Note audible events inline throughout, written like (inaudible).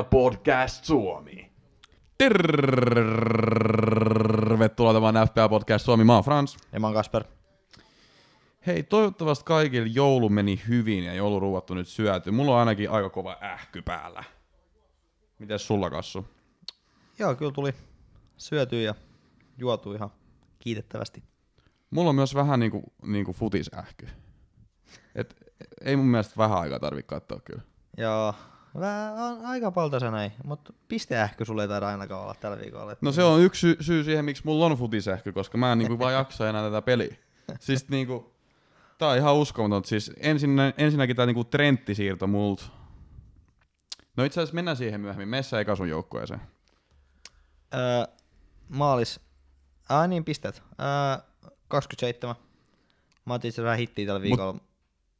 FPL Podcast Suomi. Tervetuloa tämän FPL Podcast Suomi. Mä oon Frans. Ja mä oon Kasper. Hei, toivottavasti kaikille joulu meni hyvin ja jouluruuat on nyt syöty. Mulla on ainakin aika kova ähky päällä. Mites sulla, Kassu? Joo, kyllä tuli syöty ja juotu ihan kiitettävästi. Mulla on myös vähän niinku, niinku futisähky. Et ei mun mielestä vähän aikaa tarvitse katsoa kyllä. Joo, on aika paltaisa näin, mutta pisteähkö sulle ei taida ainakaan olla tällä viikolla. No se on yksi sy- syy siihen, miksi mulla on futisähky, koska mä en niinku vaan jaksa enää tätä peliä. Siis niinku, tää on ihan uskomaton. Siis ensinnä, ensinnäkin tää niinku trenttisiirto multa. No itse asiassa mennään siihen myöhemmin. Messä ei sun joukkueeseen. Öö, maalis. Aa niin, pisteet. Öö, 27. Mä otin sen vähän hittiä tällä viikolla. Mut,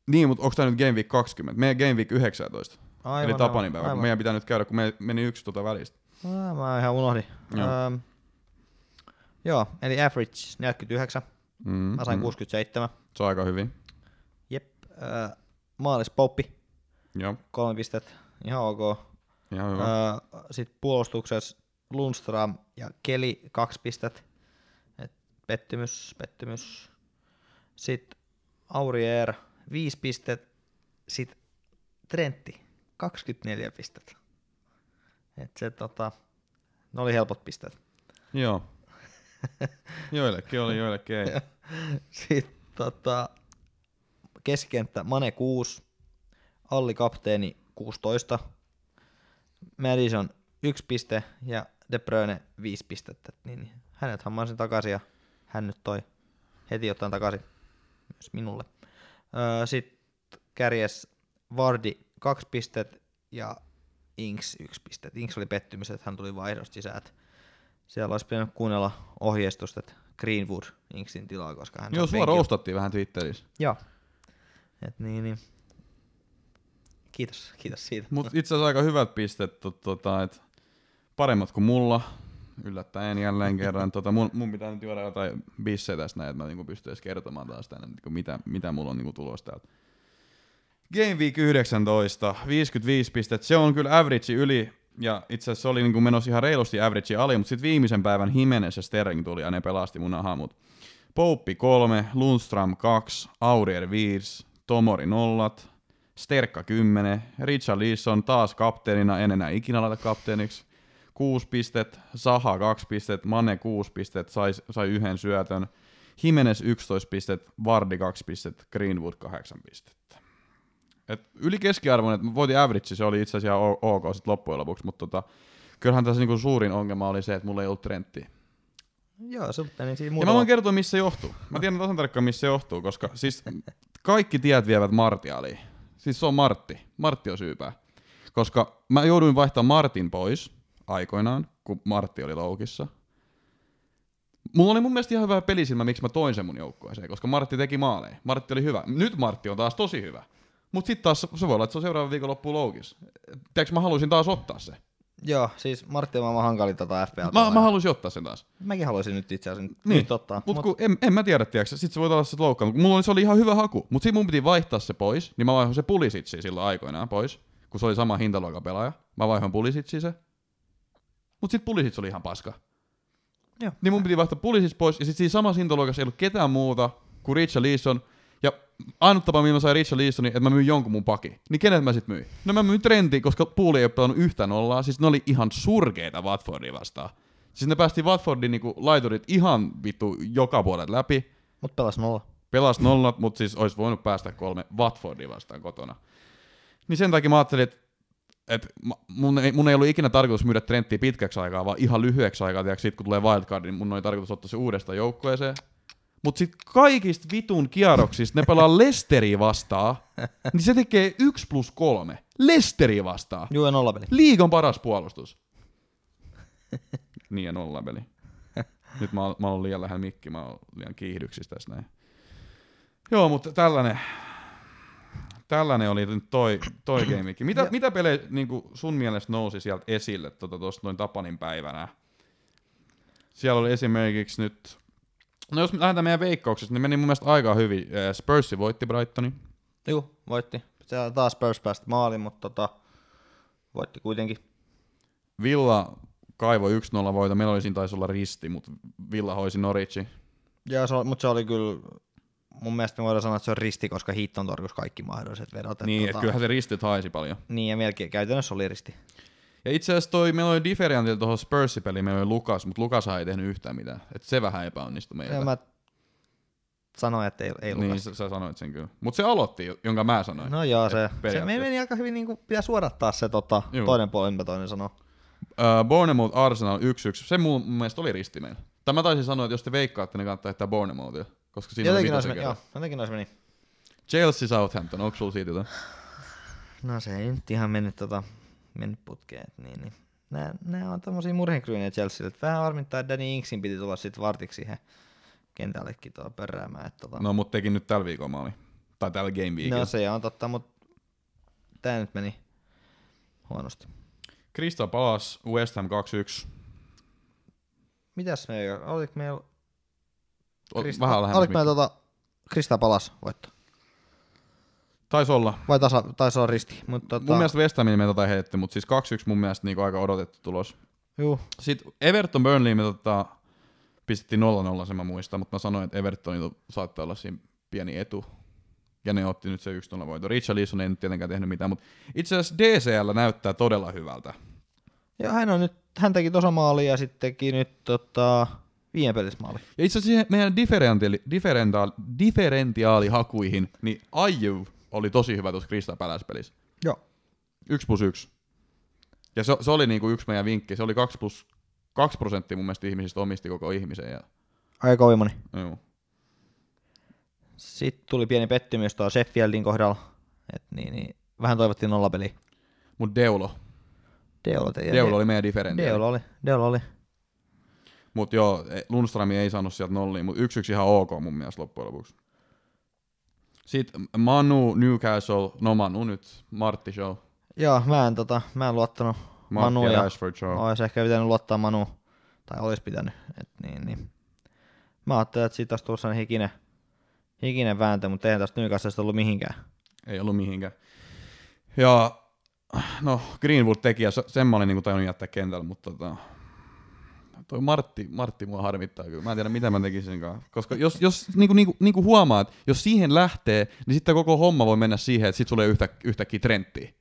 Niin, mutta onko tää nyt Game Week 20? Meidän Game Week 19. aivan, eli Tapanin päivä, kun meidän pitää nyt käydä, kun me meni yksi tuota välistä. Aa, mä ihan unohdin. Joo. Öö, joo, eli average 49. Mm, Mä sain mm. 67. Se on aika hyvin. Jep. Öö, maalis Poppi. Joo, Kolme pistettä. Ihan ok. ihan hyvä. Öö, Sitten puolustuksessa Lundström ja Keli kaksi pistettä. Et pettymys, pettymys. Sitten Aurier viisi pistettä. Sitten Trentti 24 pistettä. Et se tota, ne oli helpot pisteet. Joo. (laughs) Joillekin oli, joillekin ei. (laughs) Sitten tota, keskikenttä Mane 6, Alli kapteeni 16, Madison 1 piste ja De Bruyne 5 pistettä. Niin hänet hammasin takaisin ja hän nyt toi heti ottaen takaisin myös minulle. Öö, Sitten kärjes Vardi 2 pistettä ja Inks 1 piste. Inks oli pettymys, että hän tuli vaihdosta sisään. Siellä olisi pitänyt kuunnella ohjeistusta, että Greenwood Inksin tilaa, koska hän Joo, sua roustattiin vähän Twitterissä. Joo. Et niin, niin. Kiitos, kiitos siitä. Mutta itse asiassa aika hyvät pisteet, to, tota, et paremmat kuin mulla. Yllättäen jälleen kerran. (laughs) Tota, mun, mun, pitää nyt juoda jotain bissejä tästä näin, että mä niinku pystyn edes kertomaan taas tänne, niinku mitä, mitä mulla on niinku tulossa täältä. Game Week 19, 55 pistettä. Se on kyllä average yli, ja itse asiassa se oli niinku menossa ihan reilusti average ali, mutta sitten viimeisen päivän Jimenez ja Sterling tuli ja ne pelasti mun hamut. Pouppi 3, Lundström 2, Aurier 5, Tomori nollat, Sterkka 10, Richard Leeson taas kapteenina, en enää ikinä laita kapteeniksi. 6 pistet, Saha 2 pistet, Mane 6 pistet, sai, sai yhden syötön. Jimenez 11 pistet, Vardi 2 pistet, Greenwood 8 pistettä. Et yli keskiarvon, että voitin average, se oli itse asiassa ok sit loppujen lopuksi, mutta tota, kyllähän tässä niinku suurin ongelma oli se, että mulla ei ollut trendtiä. Joo, se niin siinä Ja mä muutama... voin kertoa, missä se johtuu. Mä tiedän tasan tarkkaan, missä se johtuu, koska siis kaikki tiet vievät Martialiin. Siis se on Martti. Martti on syypää. Koska mä jouduin vaihtamaan Martin pois aikoinaan, kun Martti oli loukissa. Mulla oli mun mielestä ihan hyvä pelisilmä, miksi mä toin sen mun joukkueeseen, koska Martti teki maaleja. Martti oli hyvä. Nyt Martti on taas tosi hyvä. Mutta sitten taas se voi olla, että se on seuraavan viikon loppuun loukis. Tiedätkö, mä haluaisin taas ottaa se. Joo, siis Martti on maailman hankalin tota FPL. Mä, mä haluaisin ottaa sen taas. Mäkin haluaisin nyt itse asiassa Niin, nyt ottaa. Mutta kun en, en mä tiedä, tiedätkö, sit se voi olla se loukkaan. Mulla oli, se oli ihan hyvä haku, mutta sitten mun piti vaihtaa se pois, niin mä vaihoin se Pulisitsiin silloin aikoinaan pois, kun se oli sama hintaluokan pelaaja. Mä vaihoin Pulisitsiin se. Mutta sitten Pulisits oli ihan paska. Joo. Niin mun piti vaihtaa Pulisits pois, ja sitten siinä samassa hintaluokassa ei ollut ketään muuta kuin Richard Leeson. Ja ainut tapa, millä mä sain Richard Leesonin, että mä myin jonkun mun paki. Niin kenet mä sit myin? No mä myin Trentin, koska Puuli ei ole pelannut yhtään nollaa. Siis ne oli ihan surkeita Watfordia vastaan. Siis ne päästi Watfordin niinku laiturit ihan vittu joka puolet läpi. Mut pelas nolla. Pelas nollat, mutta siis olisi voinut päästä kolme Watfordia vastaan kotona. Niin sen takia mä ajattelin, että et mun, ei, mun ei ollut ikinä tarkoitus myydä Trenttiä pitkäksi aikaa, vaan ihan lyhyeksi aikaa, tiedätkö, sit kun tulee wildcard, niin mun oli tarkoitus ottaa se uudestaan joukkueeseen. Mut sit kaikista vitun kierroksista ne pelaa Lesteriä vastaan, niin se tekee 1 plus 3. Lesteriä vastaan. Juu, ja nollapeli. Liigan paras puolustus. niin ja nollapeli. Nyt mä, mä oon liian lähellä mikki, mä oon liian kiihdyksissä tässä näin. Joo, mutta tällainen, tällainen oli nyt toi, toi game Mitä, Ja- mitä pelejä niin sun mielestä nousi sieltä esille tuosta tota, noin Tapanin päivänä? Siellä oli esimerkiksi nyt, no jos me lähdetään meidän veikkauksesta, niin meni mun mielestä aika hyvin. Spursi voitti Brightonin. Juu, voitti. Siellä taas Spurs päästi maaliin, mutta tota, voitti kuitenkin. Villa kaivo 1-0 voita. Meillä oli siinä taisi olla risti, mutta Villa hoisi Norwichi. Ja se, mutta se oli kyllä, mun mielestä me voidaan sanoa, että se on risti, koska Heat on torjus kaikki mahdolliset vedot. että Niin, tota- kyllähän se ristit haisi paljon. Niin, ja melkein käytännössä oli risti. Ja itse asiassa toi, meillä oli differential tuohon Spursi-peliin, meillä oli Lukas, mutta Lukas ei tehnyt yhtään mitään. Et se vähän epäonnistui meiltä. Ja mä sanoin, että ei, ei niin, Lukas. sä, sä sanoit sen kyllä. Mutta se aloitti, jonka mä sanoin. No joo, se, se meni aika hyvin, niin kuin pitää suodattaa se tota, Juu. toinen puoli, mitä toinen sanoo. Uh, Bournemouth Arsenal 1-1, se mun, mielestä oli risti meillä. Tai mä taisin sanoa, että jos te veikkaatte, niin kannattaa jättää Bournemouthia, koska siinä Jotenkin oli nois vitosen meni, joo, jotenkin meni. Chelsea Southampton, onko sulla siitä? jotain? No se ei nyt ihan mennyt, tota, mennyt putkeen. et Niin, niin. Nää, nää on tommosia murhenkryynejä Chelsealle. Vähän harmittaa, että Danny Inksin piti tulla sit vartiksi siihen kentällekin tuolla pörräämään. Et, tota, No, mutta teki nyt tällä viikolla maali. Tai tällä game weekillä. no se on totta, mutta tää nyt meni huonosti. Crystal Palace, West Ham 2-1. Mitäs me, oliko meillä, Krista, Vähän lähemmäs. oliko meillä tota, Krista Palas voitto? Taisi olla. Vai tasa, taisi olla risti? Mutta tota, Mun mielestä West Hamin me tota heitti, mutta siis 2-1 mun mielestä niinku aika odotettu tulos. Juu, Sitten Everton Burnley me tota, pistettiin 0-0, sen mä muistan, mutta mä sanoin, että Evertonilla saattaa olla siinä pieni etu. Ja ne otti nyt se 1-0 voito. Richard Leeson ei nyt tietenkään tehnyt mitään, mutta itse asiassa DCL näyttää todella hyvältä. ja hän on nyt, hän teki tosa maali ja sitten teki nyt tota, viime pelissä maali. Ja itse asiassa meidän differentiaali, differentiaali, differentiaalihakuihin, niin Ayew oli tosi hyvä tuossa Crystal Palace-pelissä. Joo. 1 plus 1. Ja se, se oli niinku yksi meidän vinkki. Se oli 2 plus 2 prosenttia mun mielestä ihmisistä omisti koko ihmisen. Ja, Aika kovin moni. joo. Sitten tuli pieni pettymys tuo Sheffieldin kohdalla. Et niin, niin, vähän toivottiin nollapeliä. Mut Deulo. Deulo, te- Deulo oli meidän differentiaali. Deulo oli. Deulo oli. Mut joo, Lundström ei saanut sieltä nolliin, mut yksi yksi ihan ok mun mielestä loppujen lopuksi. Sitten Manu Newcastle, no Manu nyt, Martti Show. Joo, mä en, tota, mä en luottanut Martti Manu ja ja Rashford Show. Olisi ehkä pitänyt luottaa Manu, tai olisi pitänyt. Et niin, niin. Mä ajattelin, että siitä olisi tullut sellainen hikinen, hikinen vääntö, mutta eihän tästä Newcastlesta ollut mihinkään. Ei ollut mihinkään. Ja no Greenwood teki, ja se- sen mä olin niinku tajunnut jättää kentällä, mutta tota, toi Martti, Martti mua harmittaa kyllä. Mä en tiedä, mitä mä tekisin. Koska jos, jos niinku, niinku, niinku huomaat, jos siihen lähtee, niin sitten koko homma voi mennä siihen, että sit sulle yhtä, yhtäkkiä trendtiä.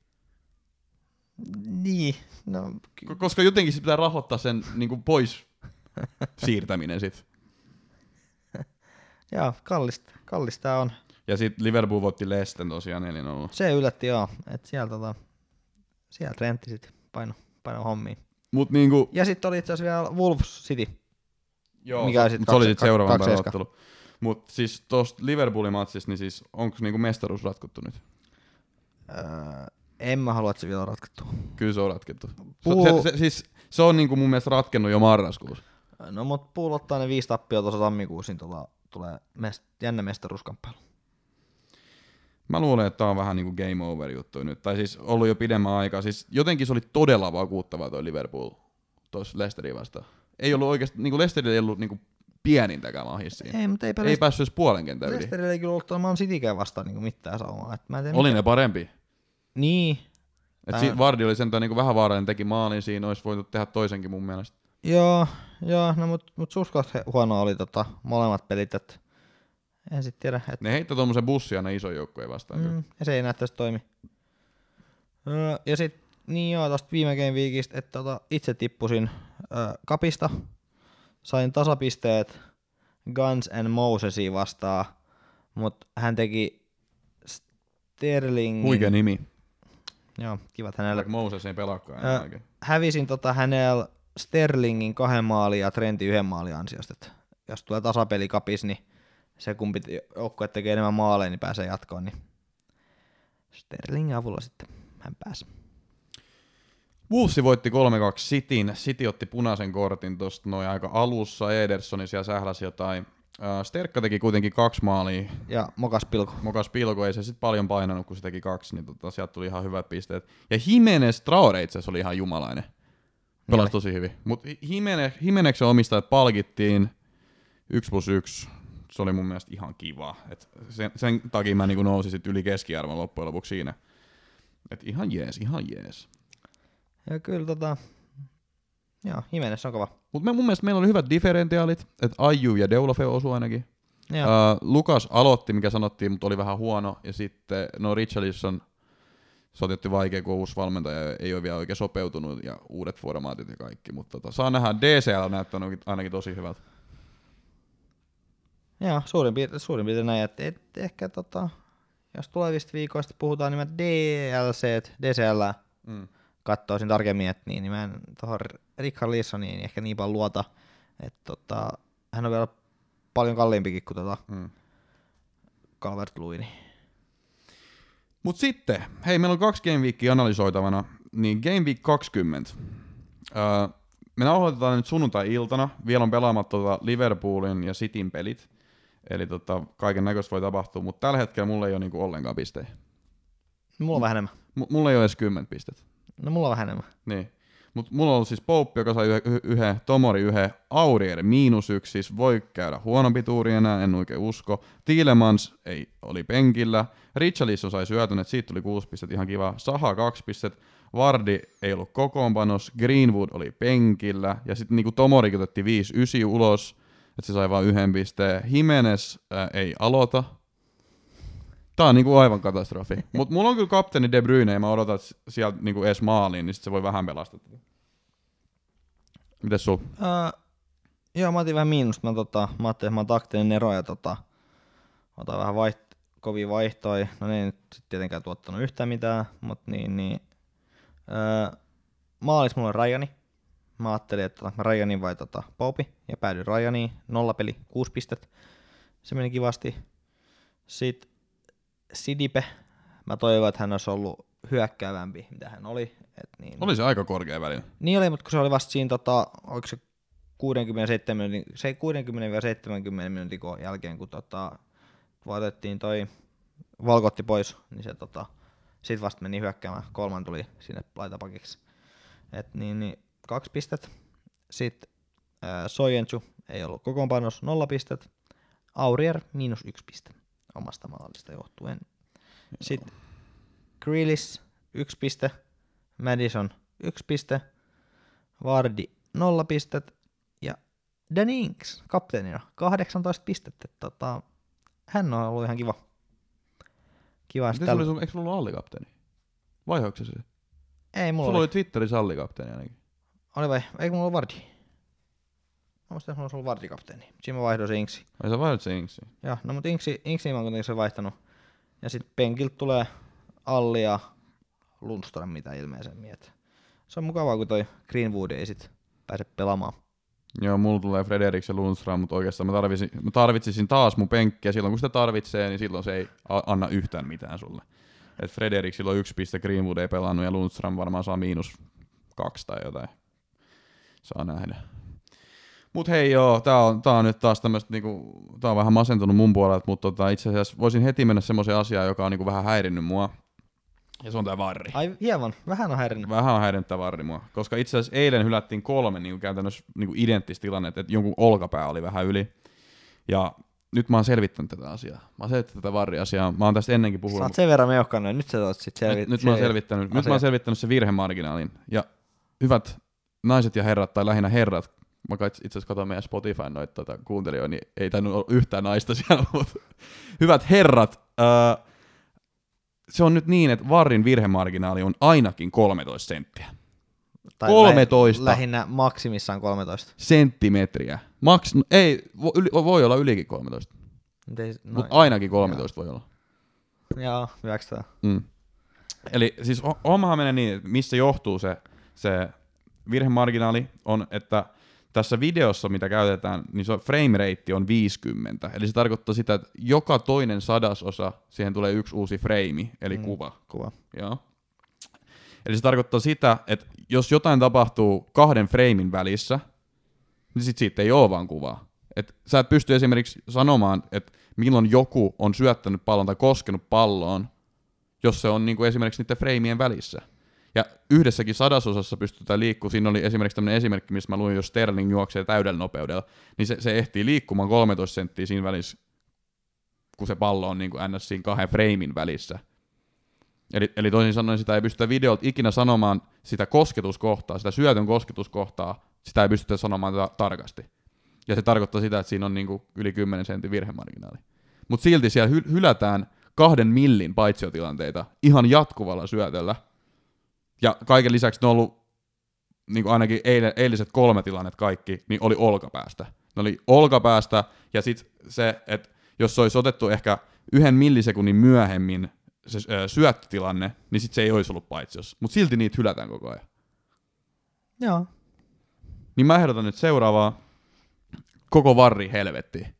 Niin, no Ko- Koska jotenkin sit pitää rahoittaa sen niinku pois siirtäminen sit. (laughs) joo, kallista, kallista on. Ja sitten Liverpool voitti Lesten tosiaan 4-0. Se yllätti joo, että sieltä tota, sieltä rentti sitten paino, paino hommiin. Mut niinku, Ja sitten oli itse asiassa vielä Wolves City. Joo, Mikä se, sit se oli sitten seuraavan päivän ottelu. Mutta siis tuosta Liverpoolin matsista, niin siis onko niinku mestaruus ratkottu nyt? Öö, en mä halua, että se vielä on ratkottu. Kyllä se on ratkettu. Puhu- Se, se, siis, se on niinku mun mielestä ratkennut jo marraskuussa. No mut Pool ottaa ne viisi tappia tuossa tammikuussa, niin tota, tulee mest, jännä mestaruuskamppailu. Mä luulen, että tää on vähän niinku game over juttu nyt. Tai siis ollut jo pidemmän aikaa. Siis jotenkin se oli todella vakuuttava toi Liverpool tuossa Leicesterin vastaan. Ei ollut oikeasti, niinku Leicesterillä ei ollut niinku pienintäkään mahis siinä. Ei, mutta eipä Ei päässyt edes puolen kentän yli. Leicesterillä ei kyllä ollut tuolla Man Citykään vastaan niin mitään saumaa. Et mä en tiedä, Oli mitä- ne parempi. Niin. Et si- Vardi oli sentään niinku vähän vaarallinen, teki maalin siinä, olisi voitu tehdä toisenkin mun mielestä. Joo, joo, no mut, mut suskoht huono oli tota, molemmat pelit, et en sit tiedä, et, Ne heittää tuommoisen bussin aina iso joukkojen vastaan. Mm. ja se ei näyttäisi toimi. Öö, ja sit, niin joo, tosta viime game weekistä, että tota, itse tippusin öö, kapista, sain tasapisteet Guns and Mosesia vastaan, mut hän teki Sterlingin, Huikea nimi. joo, kivat hänelle, Vaikka Moses ei pelaakaan oikein. hävisin tota hänellä Sterlingin kahden maalin ja Trentin yhden maalin ansiosta. Et jos tulee tasapeli kapis, niin se kumpi joukkue tekee enemmän maaleja, niin pääsee jatkoon. Niin Sterlingin avulla sitten hän pääsi. Wolves voitti 3-2 Cityn. City otti punaisen kortin tuosta noin aika alussa. Edersoni siellä sähläsi jotain. Ää, Sterkka teki kuitenkin kaksi maalia. Ja mokas pilku. Mokas pilko, ei se sitten paljon painanut, kun se teki kaksi, niin tota, sieltä tuli ihan hyvät pisteet. Ja Jimenez Traore itse asiassa oli ihan jumalainen. Pelasi tosi hyvin. Mutta Jimene, Jimeneksen omistajat palkittiin 1 plus 1. Se oli mun mielestä ihan kiva. Et sen, sen takia mä niinku nousin sit yli keskiarvon loppujen lopuksi siinä. Et ihan jees, ihan jees. Ja kyllä tota, Joo, Jimenez on kova. Mutta mun mielestä meillä oli hyvät differentiaalit, että Aiju ja Deulafe osu ainakin. Joo. Uh, Lukas aloitti, mikä sanottiin, mutta oli vähän huono. Ja sitten, no Richarlison, se on tietysti vaikea, kun uusi valmentaja ei ole vielä oikein sopeutunut ja uudet formaatit ja kaikki. Mutta tota, saa nähdä, DCL on näyttänyt ainakin tosi hyvältä. Joo, suurin piirtein, suurin piirtein näin, että et, ehkä tota, jos tulevista viikoista puhutaan nimen DLC, DCL, Mm. katsoisin tarkemmin, että niin, niin mä en tuohon Richard Lissoniin ehkä niin paljon luota, että tota, hän on vielä paljon kalliimpikin kuin tota Mm. Calvert Lewin. Mut sitten, hei, meillä on kaksi Game Weekia analysoitavana, niin Game Week 20. Öö, me nauhoitetaan nyt sunnuntai-iltana, vielä on pelaamatta tota Liverpoolin ja Cityn pelit, eli tota, kaiken näköistä voi tapahtua, mutta tällä hetkellä mulla ei ole niinku ollenkaan pistejä. Mulla on vähän enemmän. M- mulla ei ole edes 10 pistettä. No mulla on vähän enemmän. Niin. Mutta mulla on ollut siis Pope, joka sai yhden, yhden Tomori yhden, Aurier miinus yksi, siis voi käydä huonompi tuuri enää, en oikein usko. Tielemans ei, oli penkillä, Richarlison sai syötön, että siitä tuli kuusi pistettä, ihan kiva. Saha kaksi pistettä, Vardi ei ollut kokoonpanos, Greenwood oli penkillä, ja sitten niinku Tomori otettiin 5-9 ulos, että se sai vain yhden pisteen. Jimenez ää, ei aloita, Tää on niinku aivan katastrofi. (laughs) Mut mulla on kyllä kapteeni De Bruyne ja mä odotan, että sieltä niinku edes maaliin, niin sit se voi vähän pelastaa. Mites sul? Uh, joo, mä otin vähän miinusta. Mä, tota, mä ajattelin, että mä oon taktinen ero ja tota, otan vähän vaiht, kovia vaihtoja. No ne ei nyt sit tietenkään tuottanut yhtään mitään, mutta niin, niin. Uh, maalis mulla on Rajani. Mä ajattelin, että otanko mä Rajanin vai tota Popi, ja päädyin Rajaniin. Nolla peli, kuusi pistettä. Se meni kivasti. Sitten Sidipe. Mä toivon, että hän olisi ollut hyökkäävämpi, mitä hän oli. Et niin, Oli se aika korkea välillä. niin oli, mutta kun se oli vasta siinä, tota, oliko se 67 minuutin, se 60-70 minuutin jälkeen, kun tota, voitettiin toi Valkotti pois, niin se tota, sit vasta meni hyökkäämään. Kolman tuli sinne laitapakiksi. Et niin, niin, kaksi pistettä. Sitten äh, Sojenchu ei ollut kokoonpanos, nolla pistet. Aurier miinus yksi piste omasta maalista johtuen. Sitten Grealish yksi piste. Madison yksi piste. Vardi nolla pistet. Ja Danny Ings kapteenina 18 pistettä. Tota, hän on ollut ihan kiva. Kiva. Miten Tällä... sun, eikö sulla ollut allikapteeni? Vaihoiko se? Ei mulla Sulla oli. oli Twitterissä allikapteeni ainakin. Oli vai? Eikö mulla ollut Vardi? Mä muistan, että mulla olisi ollut Vardi kapteeni. Siinä mä vaihdoin se Ingsi. Ai sä vaihdot se Inksi. Joo, no mutta Inksi, Inksi mä oon kuitenkin sen vaihtanut. Ja sitten penkiltä tulee Alli ja Lundström mitä ilmeisemmin. Et se on mukavaa, kun toi Greenwood ei sit pääse pelaamaan. Joo, mulla tulee Frederik ja Lundström, mutta oikeastaan mä, tarvisin, mä tarvitsisin taas mun penkkiä. Silloin kun sitä tarvitsee, niin silloin se ei anna yhtään mitään sulle. Et Frederik silloin yksi piste, Greenwood ei pelannut ja Lundström varmaan saa miinus kaksi tai jotain. Saa nähdä. Mut hei joo, tää on, tää on nyt taas tämmöstä niinku, tää on vähän masentunut mun puolelta, mutta tota, itse asiassa voisin heti mennä semmoiseen asiaan, joka on niinku vähän häirinnyt mua. Ja se on tää varri. Ai hieman, vähän on häirinnyt. Vähän on häirinnyt tää varri mua. Koska itse asiassa eilen hylättiin kolme niin käytännössä niin identtistä tilannetta, että jonkun olkapää oli vähän yli. Ja nyt mä oon selvittänyt tätä asiaa. Mä oon selvittänyt tätä varriasiaa. Mä oon tästä ennenkin Sä puhunut. oot sen verran meuhkannut, nyt sä oot sit selvi- nyt, nyt, mä oon selvittänyt, nyt mä asia. oon selvittänyt sen virhemarginaalin. Ja hyvät naiset ja herrat, tai lähinnä herrat, mä itse asiassa katsoin meidän Spotify noita tota, kuuntelijoita, niin ei tainnut olla yhtään naista siellä, (laughs) mutta hyvät herrat, öö, se on nyt niin, että varrin virhemarginaali on ainakin 13 senttiä. Tai 13. Lä- lähinnä maksimissaan 13. Senttimetriä. Maks, no, ei, vo, yli, voi olla ylikin 13, Nyt ei, no, mutta ainakin 13 voi olla. Joo, hyväksytään. Mm. Eli siis ho- hommahan menee niin, että missä johtuu se, se virhemarginaali on, että tässä videossa, mitä käytetään, niin se frame rate on 50. Eli se tarkoittaa sitä, että joka toinen sadasosa, siihen tulee yksi uusi frame, eli Mm. kuva. Kuva. Joo. Eli se tarkoittaa sitä, että jos jotain tapahtuu kahden framein välissä, niin sit siitä ei ole vaan kuvaa. Et sä et pysty esimerkiksi sanomaan, että milloin joku on syöttänyt pallon tai koskenut palloon, jos se on niinku esimerkiksi niiden freimien välissä. Ja yhdessäkin sadasosassa pystytään liikkumaan. Siinä oli esimerkiksi tämmöinen esimerkki, mistä mä luin, jos Sterling juoksee täydellä nopeudella, niin se, se ehtii liikkumaan 13 senttiä siinä välissä, kun se pallo on niin kuin ns. siinä kahden freimin välissä. Eli, eli toisin sanoen sitä ei pystytä videolta ikinä sanomaan sitä kosketuskohtaa, sitä syötön kosketuskohtaa Sitä ei pystytä sanomaan ta- tarkasti. Ja se tarkoittaa sitä, että siinä on niinku yli 10 sentin virhemarginaali. Mutta silti siellä hy- hylätään kahden millin paitsiotilanteita ihan jatkuvalla syötöllä. Ja kaiken lisäksi ne on ollut niin kuin ainakin eile, eiliset kolme tilannet kaikki, niin oli olkapäästä. Ne oli olkapäästä, ja sitten se, että jos olisi otettu ehkä yhden millisekunnin myöhemmin se syöttötilanne, niin sitten se ei olisi ollut paitsiossa. Mutta silti niitä hylätään koko ajan. Joo. Niin mä ehdotan nyt seuraavaa. Koko varri helvettiin.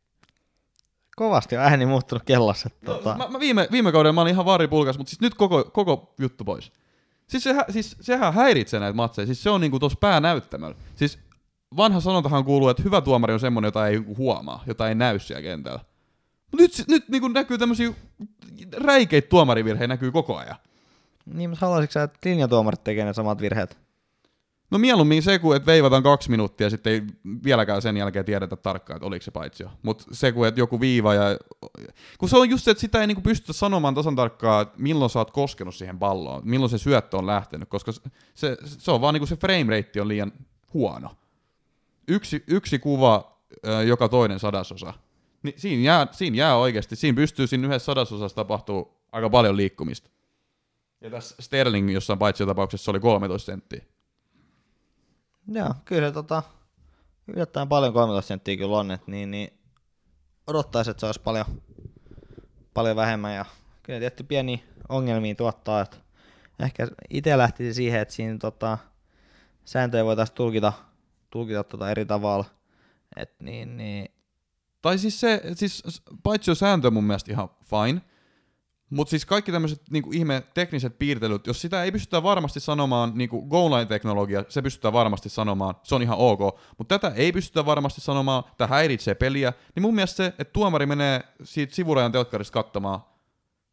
Kovasti on ääni muuttunut kellossa. Tota. Mä, mä viime, viime kaudella mä olin ihan varripulkas, mutta siis nyt koko, koko juttu pois. Siis, sehän, siis sehän häiritsee näitä matseja. Siis se on niinku tuossa päänäyttämällä. Siis vanha sanontahan kuuluu, että hyvä tuomari on semmonen, jota ei huomaa, jota ei näy siellä kentällä. Mut nyt, nyt niinku näkyy tämmöisiä räikeitä tuomarivirheitä näkyy koko ajan. Niin, mutta haluaisitko sä, että linjatuomarit tekee ne samat virheet? No mieluummin se, kun et veivataan kaksi minuuttia ja sitten ei vieläkään sen jälkeen tiedetä tarkkaan, että oliko se paitsio. Mutta se, kun joku viiva ja... Kun se on just se, että sitä ei niinku pystytä sanomaan tasan tarkkaan, että milloin sä oot koskenut siihen palloon, milloin se syöttö on lähtenyt, koska se, se on vaan niinku se frame rate on liian huono. Yksi, yksi kuva, joka toinen sadasosa. Niin siinä jää, siinä jää oikeasti, siinä pystyy siinä yhdessä sadasosassa tapahtuu aika paljon liikkumista. Ja tässä Sterling jossain tapauksessa se oli 13 senttiä. Joo, kyllä se tota, yllättäen paljon 13 senttiä kyllä on, että niin, niin odottaisi, että se olisi paljon, paljon vähemmän. Ja kyllä tietty pieni ongelmia tuottaa, että ehkä itse lähtisi siihen, että siinä tota, sääntöjä voitaisiin tulkita, tulkita tota eri tavalla, että niin, niin. Tai siis se, siis paitsi on sääntö mun mielestä ihan fine, mutta siis kaikki tämmöiset niinku ihme tekniset piirtelyt, jos sitä ei pystytä varmasti sanomaan, niinku goal line teknologia, se pystytään varmasti sanomaan, se on ihan ok, mutta tätä ei pystytä varmasti sanomaan, tämä häiritsee peliä, niin mun mielestä se, että tuomari menee siitä sivurajan telkkarista katsomaan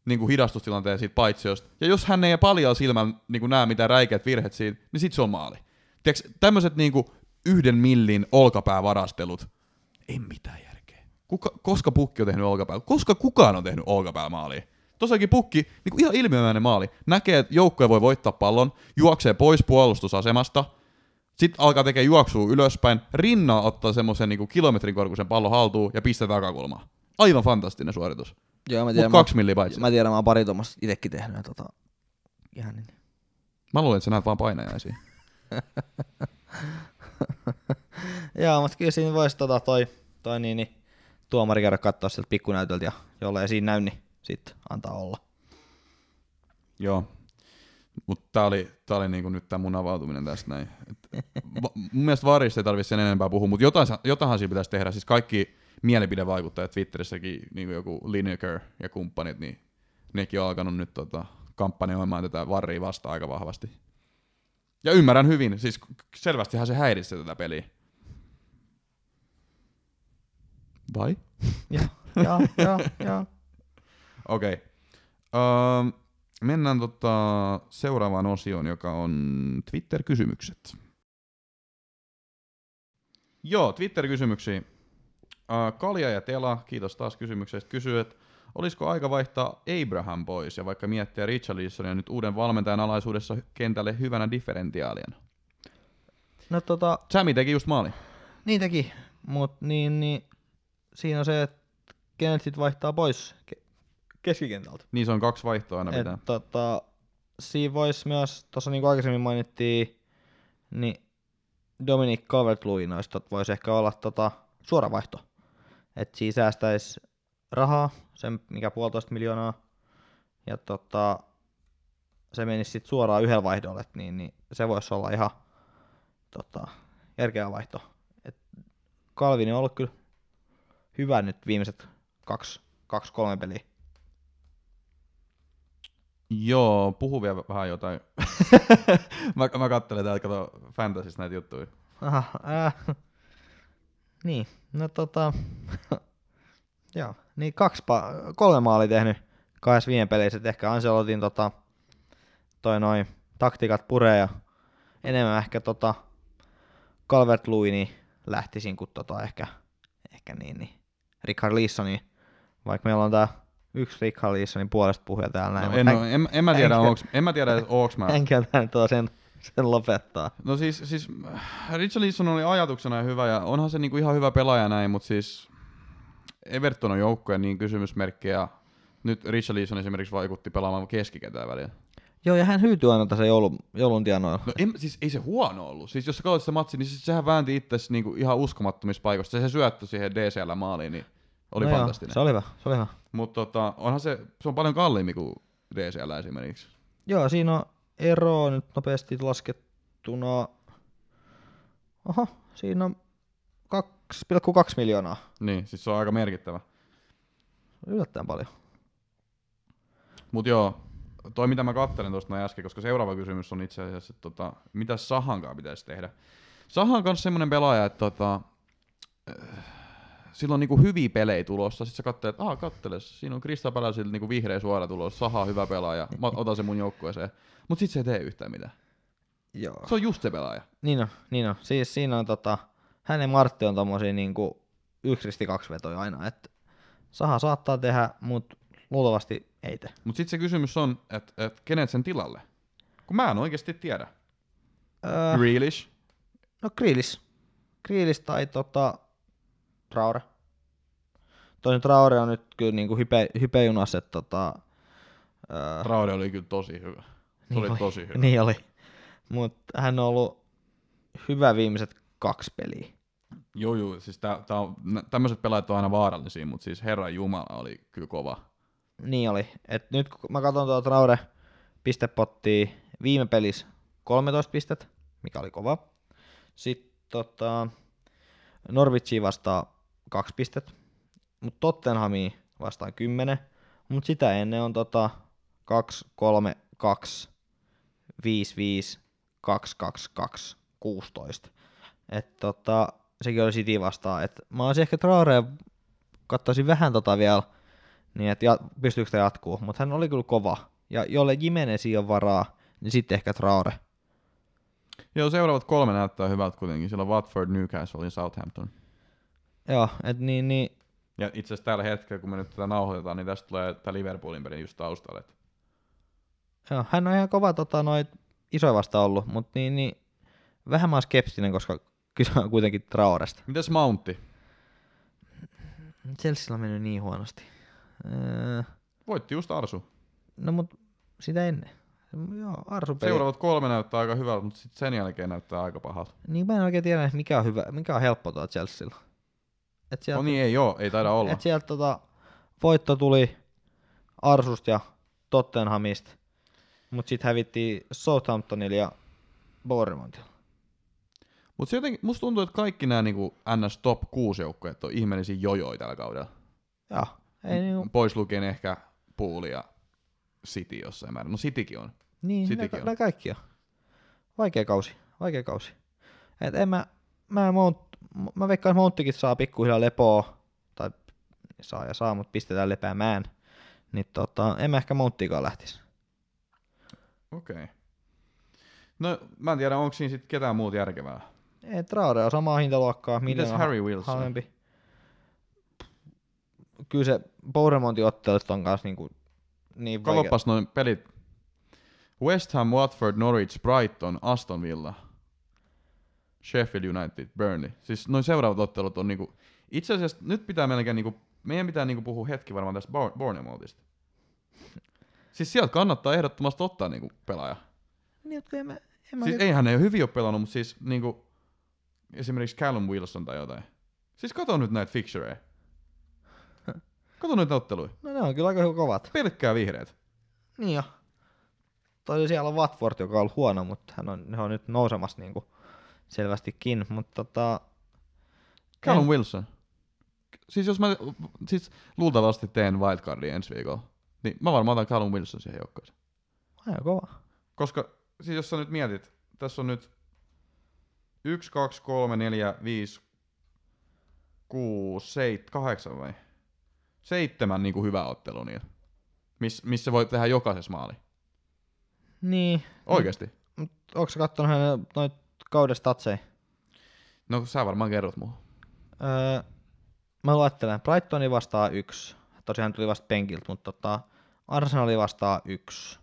niinku hidastustilanteen siitä paitsiosta, ja jos hän ei paljon silmällä niinku näe mitään räikeät virheet siitä, niin sit se on maali. Tiedätkö, tämmöiset niinku yhden millin olkapäävarastelut, ei mitään järkeä. Kuka, koska pukki on tehnyt olkapäällä? Koska kukaan on tehnyt olkapäämaalia? Tossakin pukki, niin kuin ihan ilmiömäinen maali. Näkee, että joukkue voi voittaa pallon, juoksee pois puolustusasemasta, sitten alkaa tekemään juoksua ylöspäin, rinna ottaa semmoisen niin kilometrin korkuisen pallon haltuun ja pistää takakulmaa. Aivan fantastinen suoritus. Joo, mä Mut kaksi milliä paitsi. Mä tiedän, mä oon pari tuommoista itekin tehnyt. ja Tota, ihan niin. Mä luulen, että sä näet vaan painajaisia. (laughs) Joo, mutta kyllä siinä voisi tota toi, toi niin, niin, tuomari käydä katsoa sieltä pikkunäytöltä ja jolle ei siinä näy, niin sitten antaa olla. Joo. Mutta tää oli, tää oli niinku nyt tää mun avautuminen tästä näin. Et, va, mun mielestä varista ei tarvitse sen enempää puhua, mutta jotain, jotainhan siinä pitäisi tehdä. Siis kaikki mielipidevaikuttajat Twitterissäkin, niinku joku Lineker ja kumppanit, niin nekin on alkanut nyt tota, kampanjoimaan tätä varria vastaan aika vahvasti. Ja ymmärrän hyvin, siis selvästihän se häiritsee tätä peliä. Vai? Joo, joo, joo, joo. Okei. Okay. Uh, mennään tota seuraavaan osioon, joka on Twitter-kysymykset. Joo, Twitter-kysymyksiä. Uh, Kalja ja Tela, kiitos taas kysymyksestä, kysyy, että olisiko aika vaihtaa Abraham pois ja vaikka miettiä Richarlisonia nyt uuden valmentajan alaisuudessa kentälle hyvänä differentiaalina? No tota, Sammy teki just maali. niin teki, mut niin, niin siinä on se, että kenet sit vaihtaa pois ke- keskikentältä. Niin se on kaksi vaihtoa aina Et, pitää. tota, siinä voisi myös, tuossa niin kuin aikaisemmin mainittiin, niin Dominic Calvert-Lewin noista voisi ehkä olla tota, suora vaihto. Että siinä säästäisi rahaa, sen mikä puolitoista miljoonaa, ja tota, se menisi sitten suoraan yhdellä vaihdolle, niin, niin se voisi olla ihan tota, järkevä vaihto. Et Calvin on ollut kyllä hyvä nyt viimeiset kaksi, kaksi kolme peliä. Joo, puhu vielä vähän jotain. (laughs) mä, mä katselen täältä, kato Fantasista näitä juttuja. Aha, äh. Niin, no tota, (laughs) joo, niin kaksi, pa- kolme maalia tehnyt kahdessa viime pelissä, ehkä Ancelotin tota, toi noin taktiikat puree ja enemmän ehkä tota calvert niin lähtisin kuin tota ehkä, ehkä niin, niin Richard Leesoni, vaikka meillä on tää yksi Richard Leesonin puolesta puhuja täällä näin. No, en, hän- en, en, mä tiedä, enkä- onks, en mä tiedä, onks mä. Tehnyt tuo sen sen lopettaa. No siis, siis Richarlison oli ajatuksena hyvä ja onhan se niinku ihan hyvä pelaaja näin, mutta siis Everton on joukkoja niin kysymysmerkkejä. Nyt Richarlison esimerkiksi vaikutti pelaamaan keskikentää välillä. Joo, ja hän hyytyi aina tässä joulun, joulun tienoilla. No en, siis ei se huono ollut. Siis jos sä katsot sitä matsia, niin siis sehän väänti itse niinku ihan uskomattomissa paikoissa. Se, se syöttö siihen DCL maaliin, niin oli no fantastinen. Joo, se oli hyvä, se oli hyvä. Mutta tota, onhan se, se on paljon kalliimpi kuin DCL esimerkiksi. Joo, siinä on ero nyt nopeasti laskettuna. Oho, siinä on 2,2 miljoonaa. Niin, siis se on aika merkittävä. Yllättäen paljon. Mut joo, toi mitä mä kattelin tuosta noin äsken, koska seuraava kysymys on itse asiassa, että tota, mitä Sahankaan pitäisi tehdä. Sahan on kanssa semmonen pelaaja, että tota, äh, sillä on niinku hyviä pelejä tulossa. Sitten sä katselet, että aah, kattele, siinä on Krista Päläsiltä niinku vihreä suora tulossa, Saha hyvä pelaaja, mä otan sen mun joukkueeseen. Mut sit se ei tee yhtään mitään. Joo. Se on just se pelaaja. Niin on, niin on. Siis siinä on tota, hänen Martti on tommosia niinku yksi kaksi vetoja aina, että Saha saattaa tehdä, mutta luultavasti ei tee. Mut sit se kysymys on, että et kenet sen tilalle? Kun mä en oikeasti tiedä. Öö, Grealish, no Grillis. Grillis tai tota Traore. Toinen Traore on nyt kyllä niinku hype, hypejunas, että tota, öö, Raude oli kyllä tosi hyvä. Se Niin oli oli. tosi hyvä. Niin oli. Mutta hän on ollut hyvä viimeiset kaksi peliä. Joo, joo, siis tää, tää on, tämmöiset pelaajat on aina vaarallisia, mutta siis Herran Jumala oli kyllä kova. Niin oli. Et nyt kun mä katson tuota Traore pistepottia, viime pelissä 13 pistettä, mikä oli kova. Sitten tota, Norwichin vastaan 2 pistettä, mutta Tottenhamia vastaan 10, mutta sitä ennen on tota 2, 3, 2, 5, 5, 2, 2, 2, 16. Et tota, sekin oli City vastaan. Et mä olisin ehkä Traorea, katsoisin vähän tota vielä, niin että pystyykö tämä jatkuu, mutta hän oli kyllä kova. Ja jolle Jimenezi on varaa, niin sitten ehkä Traore. Joo, seuraavat kolme näyttää hyvältä kuitenkin. Siellä on Watford, Newcastle ja Southampton. Joo, et niin, niin Ja itse asiassa tällä hetkellä, kun me nyt tätä nauhoitetaan, niin tästä tulee tämä Liverpoolin peli just taustalle. Joo, hän on ihan kova tota, noit isoja vasta ollut, mutta niin, niin, vähän mä oon skeptinen, koska kyse on kuitenkin Traoresta. Mitäs Mountti? Chelsea on mennyt niin huonosti. Öö, Voitti just Arsu. no mut sitä ennen. Joo, Arsu peli. Seuraavat kolme näyttää aika hyvältä, mutta sitten sen jälkeen näyttää aika pahalta. Niin mä en oikein tiedä, mikä on hyvä, mikä on helppo tuolla Chelsealla. Et sieltä, No niin, ei oo, ei taida olla. et sieltä tota, voitto tuli Arsusta ja Tottenhamista, mutta sitten hävittiin Southamptonille ja Bournemouthille. Mutta jotenkin, musta tuntuu, että kaikki nämä niinku NS Top 6 joukkueet on ihmeellisiä jojoja tällä kaudella. Joo, ei niinku, Pois lukien ehkä Pool ja City jossain määrin. No Citykin on. niin, Citykin ne, on. ne kaikki on. Vaikea kausi, vaikea kausi. Et en mä, mä, mä veikkaan, että Mounttikin saa pikkuhiljaa lepoa, tai saa ja saa, mutta pistetään lepäämään. Niin tota, en mä ehkä Mounttikaan lähtisi. Okei. Okay. No mä en tiedä, onko siinä sitten ketään muuta järkevää. Ei, Traore on samaa hintaluokkaa. Mitäs Harry Wilson? halvempi. Kyllä se Bournemouthin ottelut on kanssa niinku niin vaikea. Katsopas noin pelit. West Ham, Watford, Norwich, Brighton, Aston Villa, Sheffield United, Burnley. Siis noin seuraavat ottelut on niinku... Itse asiassa nyt pitää melkein niinku... Meidän pitää niinku puhua hetki varmaan tästä Bour- Bournemouthista. Siis sieltä kannattaa ehdottomasti ottaa niinku pelaaja. Niin, jotka en mä, en mä Siis nyt- eihän ne ole hyvin ole pelannut, mutta siis niinku... Esimerkiksi Callum Wilson tai jotain. Siis kato nyt näitä fixtureja. (laughs) Kato noita otteluja. No ne on kyllä aika kovat. Pelkkää vihreät. Niin jo. Toi siellä on Watford, joka on ollut huono, mutta hän on, ne on nyt nousemassa niinku selvästikin. Mutta tota, Callum En- Wilson. Siis jos mä siis luultavasti teen wildcardin ensi viikolla, niin mä varmaan otan Callum Wilson siihen joukkoon. aika kova. Koska siis jos sä nyt mietit, tässä on nyt 1, 2, 3, 4, 5, 6, 7, 8 vai? Seitsemän niin kuin hyvä ottelu niillä. Miss, missä voi tehdä jokaisessa maali. Niin, Oikeesti. mut onko sä kattonut hänen noit kauden statseja? No sä varmaan kerrot mua. Öö, mä luettelen. Brightoni vastaa yksi. Tosiaan tuli vasta penkiltä, mutta tota, Arsenali vastaa yksi.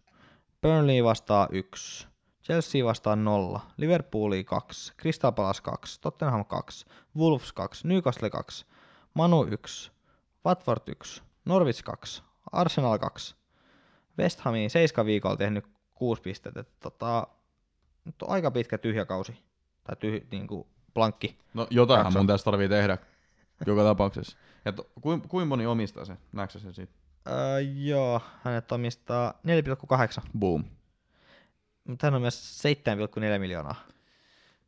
Burnley vastaa yksi. Chelsea vastaan 0, Liverpooli 2, Crystal Palace 2, Tottenham 2, Wolves 2, Newcastle 2, Manu 1, Watford 1, Norwich 2, Arsenal 2, West Hamiin 7 viikolla tehnyt 6 pistettä. Et Tota, nyt on aika pitkä tyhjä kausi. Tai tyh, niinku blankki. No jotainhan Jakso. mun tässä tarvii tehdä joka tapauksessa. Ja to, kuin, kuin moni omistaa se? Näetkö sen siitä? Öö, joo, hänet omistaa 4,8. Boom. Mutta hän on myös 7,4 miljoonaa.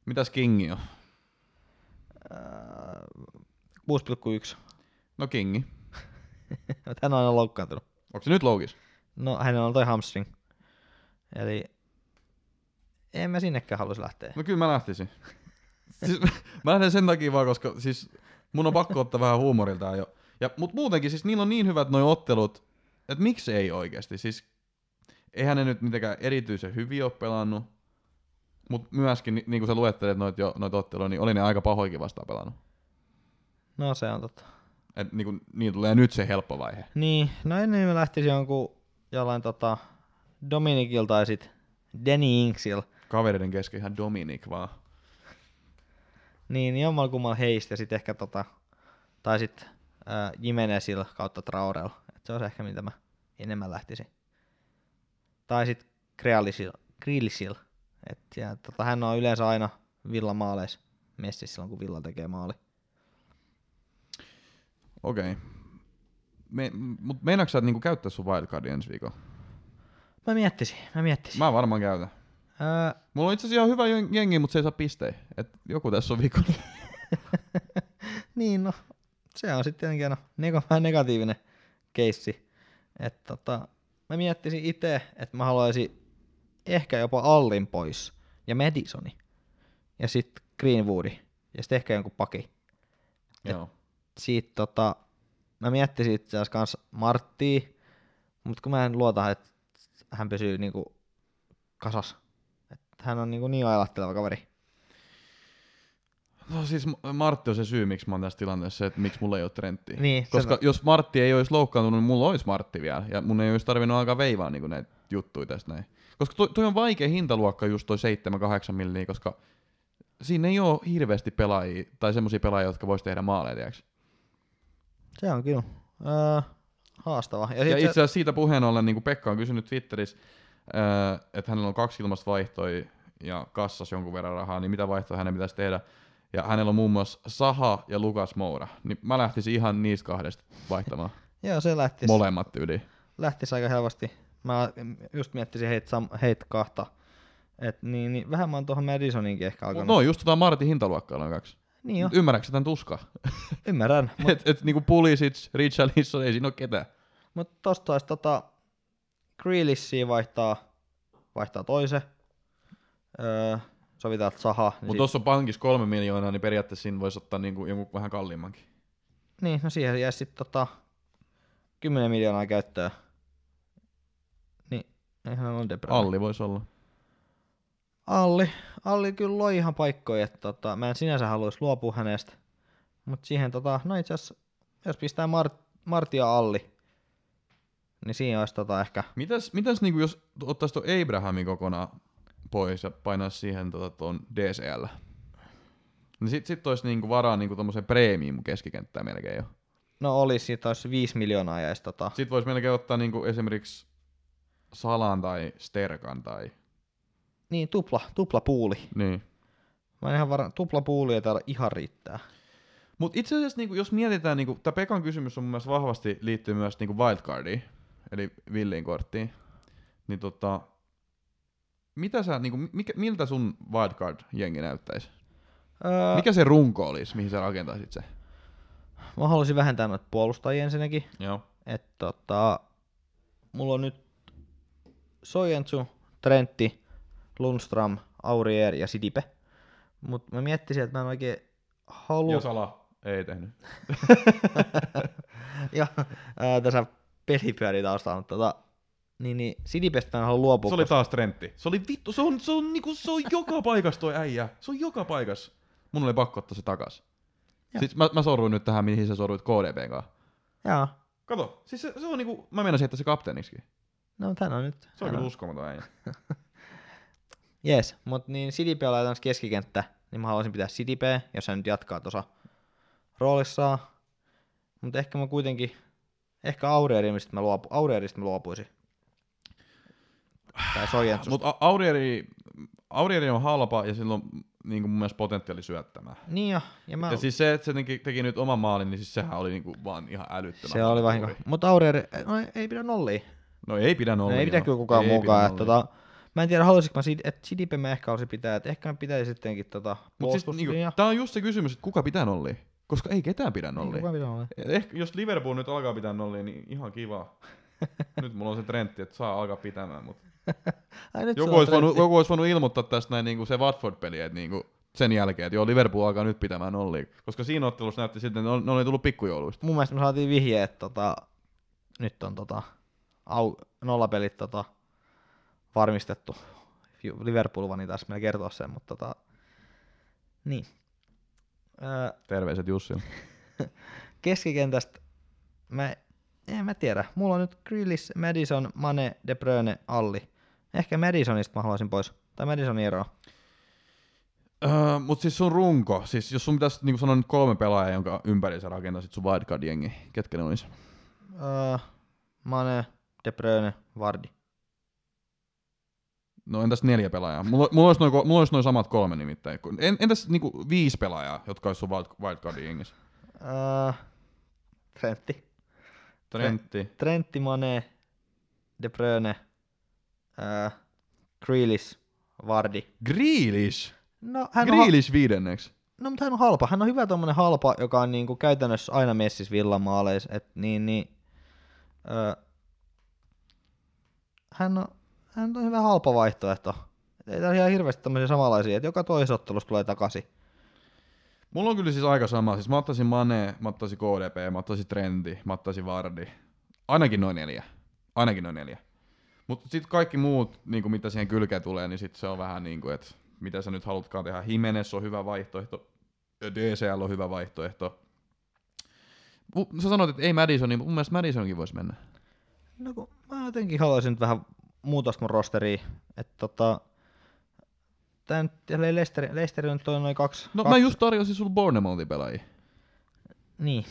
Mitäs Kingi on? Öö, 6,1. No Kingi. (laughs) Hän on aina loukkaantunut. Onko se nyt loukis? No, hänellä on toi hamstring. Eli en mä sinnekään haluaisi lähteä. No kyllä mä lähtisin. (laughs) siis, mä lähden sen takia vaan, koska siis mun on pakko ottaa vähän huumorilta jo. Ja, mut muutenkin siis niillä on niin hyvät noi ottelut, että miksi ei oikeasti. Siis eihän ne nyt mitenkään erityisen hyvin ole pelannut, mutta myöskin, ni- niin kuin sä luettelet noita jo, noit otteluja, niin oli ne aika pahoikin vastaan pelannut. No se on totta. Et niin, kuin, niin tulee nyt se helppo vaihe. Niin, no ennen mä lähtisin jonkun jollain tota Dominikilta tai sit Danny Inksil. Kavereiden kesken ihan Dominic vaan. Niin, jommalla kummalla heistä ja sit ehkä tota, tai sit äh, Jimenezil kautta Traorel. Et se on ehkä mitä mä enemmän lähtisin. Tai sit Grealisil, Grealisil. Et, ja, tota, hän on yleensä aina Villa maaleissa messissä silloin, kun Villa tekee maali. Okei. Okay. Me, mut meinaatko sä niinku käyttää sun wildcardia ensi viikolla? Mä miettisin, mä miettisin. Mä varmaan käytän. Öö, Mulla on itse asiassa ihan hyvä jen- jengi, mutta se ei saa pistejä. Et joku tässä on viikolla. (laughs) niin no, se on sitten tietenkin aina neg- vähän negatiivinen keissi. Et tota, mä miettisin itse, että mä haluaisin ehkä jopa Allin pois ja Madisoni ja sitten Greenwoodi ja sitten ehkä jonkun paki. Joo. Siitä tota, mä miettisin itse asiassa kans Marttia, mutta kun mä en luota, että hän pysyy niinku kasas. Hän on niinku niin ailahteleva kaveri. No siis Martti on se syy, miksi mä oon tässä tilanteessa, että miksi mulla ei ole Trenttiä. Niin, Koska on- jos Martti ei olisi loukkaantunut, niin mulla olisi Martti vielä. Ja mun ei olisi tarvinnut alkaa veivaa niin näitä juttuja tästä näin. Koska toi, toi on vaikea hintaluokka just toi 7-8 milliä, koska siinä ei ole hirveästi pelaajia, tai semmoisia pelaajia, jotka vois tehdä maaleja? Se on kyllä öö, haastava. Ja, Ja itse se, asiassa siitä puheen ollen, niin kuin Pekka on kysynyt Twitterissä, ää, että hänellä on kaksi ilmasta vaihtoja ja kassas jonkun verran rahaa, niin mitä vaihtoja hänen pitäisi tehdä? Ja hänellä on muun muassa Saha ja Lukas Moura. Niin mä lähtisin ihan niistä kahdesta vaihtamaan. (laughs) joo, se lähtisi, Molemmat yli. lähtisi aika helposti. Mä just miettisin heitä, sam, heit kahta. Et niin, niin, vähän mä oon tuohon Madisoninkin ehkä alkanut. No just tota Martin hintaluokkaa noin kaksi. niin jo, (laughs) Mut Ymmärrätkö tämän tuskaa? ymmärrän. Mutta et, et niinku Pulisic, Richarlison, ei siinä ole ketään. mut tosta olisi tota Grealishia vaihtaa, vaihtaa toisen. Öö, sovitaan, että Saha. Niin, Mutta sit- tuossa on pankissa kolme miljoonaa, niin periaatteessa siinä voisi ottaa niinku jonkun vähän kalliimmankin. niin, no siihen jäisi sitten tota 10 miljoonaa käyttöön. Niin, eihän on De Bruyne. Alli voisi olla. Alli, Alli kyllä loi ihan paikkoja, että tota, mä en sinänsä haluaisi luopua hänestä. Mutta siihen tota, no itse asiassa, jos pistää Mart, Marti ja Alli, niin siinä olisi tota ehkä, Mitäs, mitäs niinku jos ottaisi tuon Abrahamin kokonaan pois ja painaisi siihen tota, tuon DCL? Niin sit, sit olisi niinku varaa niinku tommoseen premium keskikenttään melkein jo. no olisi, siitä olisi 5 miljoonaa ja tota, Sitten voisi melkein ottaa niinku esimerkiksi Salan tai Sterkan tai... niin tupla, tupla puuli. Niin. Mä en ihan varma, tupla puuli ei täällä ihan riittää. Mutta itse asiassa niinku, jos mietitään, niinku, tämä Pekan kysymys on mun mielestä vahvasti liittyy myös niinku wildcardiin, eli Villin korttiin. Niin tota, mitä sä, niinku, mikä, miltä sun wildcard-jengi näyttäisi? Öö, Mikä se runko olisi, mihin sä rakentaisit se? Mä haluaisin vähentää noita puolustajia ensinnäkin. Joo. että tota, mulla on nyt Sojensu, Trentti, Lundström, Aurier ja Sidipe. Mutta mä miettisin, että mä en oikein halua... Ja Sala ei tehnyt. (laughs) ja ää, tässä peli pyörii taustalla, mutta tota, niin, niin Sidipestä mä en halua luopua. Se oli taas Trentti. Se oli vittu, se on, se on, niinku, se on joka (laughs) paikassa toi äijä. Se on joka paikassa. Mun oli pakko ottaa se takas. Joo. Siis mä, mä sorruin nyt tähän, mihin sä sorruit KDBn kanssa. Joo. Kato, siis se, se on niinku, mä meinasin, että se kapteeniksikin. No tän on nyt. Se on kyllä uskomaton äijä. (laughs) Jees, mutta niin CDP on laitannut keskikenttä, niin mä haluaisin pitää CDP, jos hän nyt jatkaa tuossa roolissaan. Mutta ehkä mä kuitenkin, ehkä Aurierista mä, luopu, Aurierista mä luopuisin. Tai Sojensusta. Mutta Aurieri, Aurieri on halpa ja sillä on niin kuin mun mielestä potentiaali syöttämään. Niin jo, ja mä, Ja siis se, että se teki, teki nyt oman maalin, niin siis sehän oli niinku vaan ihan älyttömän. se oli vahinko. Mutta Aurieri, no ei pidä nollia. No ei pidä No, nollia. ei pidä kyllä kukaan Ei mukaan. Että, tota, mä en tiedä, haluaisinko mä, että CDP mä ehkä haluaisin pitää, että ehkä mä pitäisin sittenkin tota Mut siis, niinku, tää on just se kysymys, että kuka pitää nollia? Koska ei ketään pidä Ei nollia. kukaan pitää nollia. Ehkä jos Liverpool nyt alkaa pitää nollia, niin ihan kiva. (laughs) nyt mulla on se trentti, että saa alkaa pitämään, mutta (laughs) Ai, nyt joku olisi, voinut, joku olisi voinut ilmoittaa tästä näin niinku se Watford-peli, että niinku sen jälkeen, että joo, Liverpool alkaa nyt pitämään nollia. Koska siinä ottelussa näytti siltä, että ne oli- tullut pikkujouluista. Mun mielestä me saatiin vihje, että tota, nyt on tota, au, nollapelit tota, varmistettu. Liverpool vani taas meillä kertoa sen, mutta tota, niin. Öö, Terveiset Jussille. (laughs) keskikentästä mä, en mä tiedä. Mulla on nyt Grealish, Madison, Mane, De Bruyne, Alli. Ehkä Madisonista mä haluaisin pois. Tai Madisonin eroa. Öö, mut siis sun runko, siis jos sun pitäisi niinku sanoa nyt kolme pelaajaa, jonka ympäri sä rakentaisit sun wildcard-jengi, ketkä ne olisi? Öö, Mane, De Bruyne, Vardi. No entäs neljä pelaajaa? Mulla, mulla, olisi noin, mulla olisi noin samat kolme nimittäin. En, entäs niinku viisi pelaajaa, jotka olisi sun wild, wildcard-jengissä? Öö, Trentti. Trentti. Trentti, Mane, De Bruyne, öö, Grealish, Vardi. Grealish! No, hän on, ha- Grealish viidenneksi. no, mutta hän on halpa. Hän on hyvä tommonen halpa, joka on niinku käytännössä aina messissä villamaaleissa. Et niin, niin, öö, hän, on, hän on hyvä halpa vaihtoehto. Et ei tää ole ihan hirveästi tämmöisiä samanlaisia, että joka toisessa ottelussa tulee takaisin. Mulla on kyllä siis aika sama. Siis mä ottaisin Mane, mä ottaisin KDP, mä ottaisin Trendi, mä ottaisin Vardi. Ainakin noin neljä. Ainakin noin neljä. Mutta sitten kaikki muut, niin mitä siihen kylkeen tulee, niin sit se on vähän niin kuin, että mitä sä nyt halutkaan tehdä. Jimenez on hyvä vaihtoehto. DCL on hyvä vaihtoehto. Sä sanoit, että ei Madison, niin mun mielestä Madisonkin voisi mennä. No kun mä jotenkin haluaisin nyt vähän muutosta mun rosteriin. Että tota, tää nyt, Leicester, Leicester on nyt noin kaksi. No kaksi, mä just tarjosin sulle Bournemouthin pelaajia. Niin,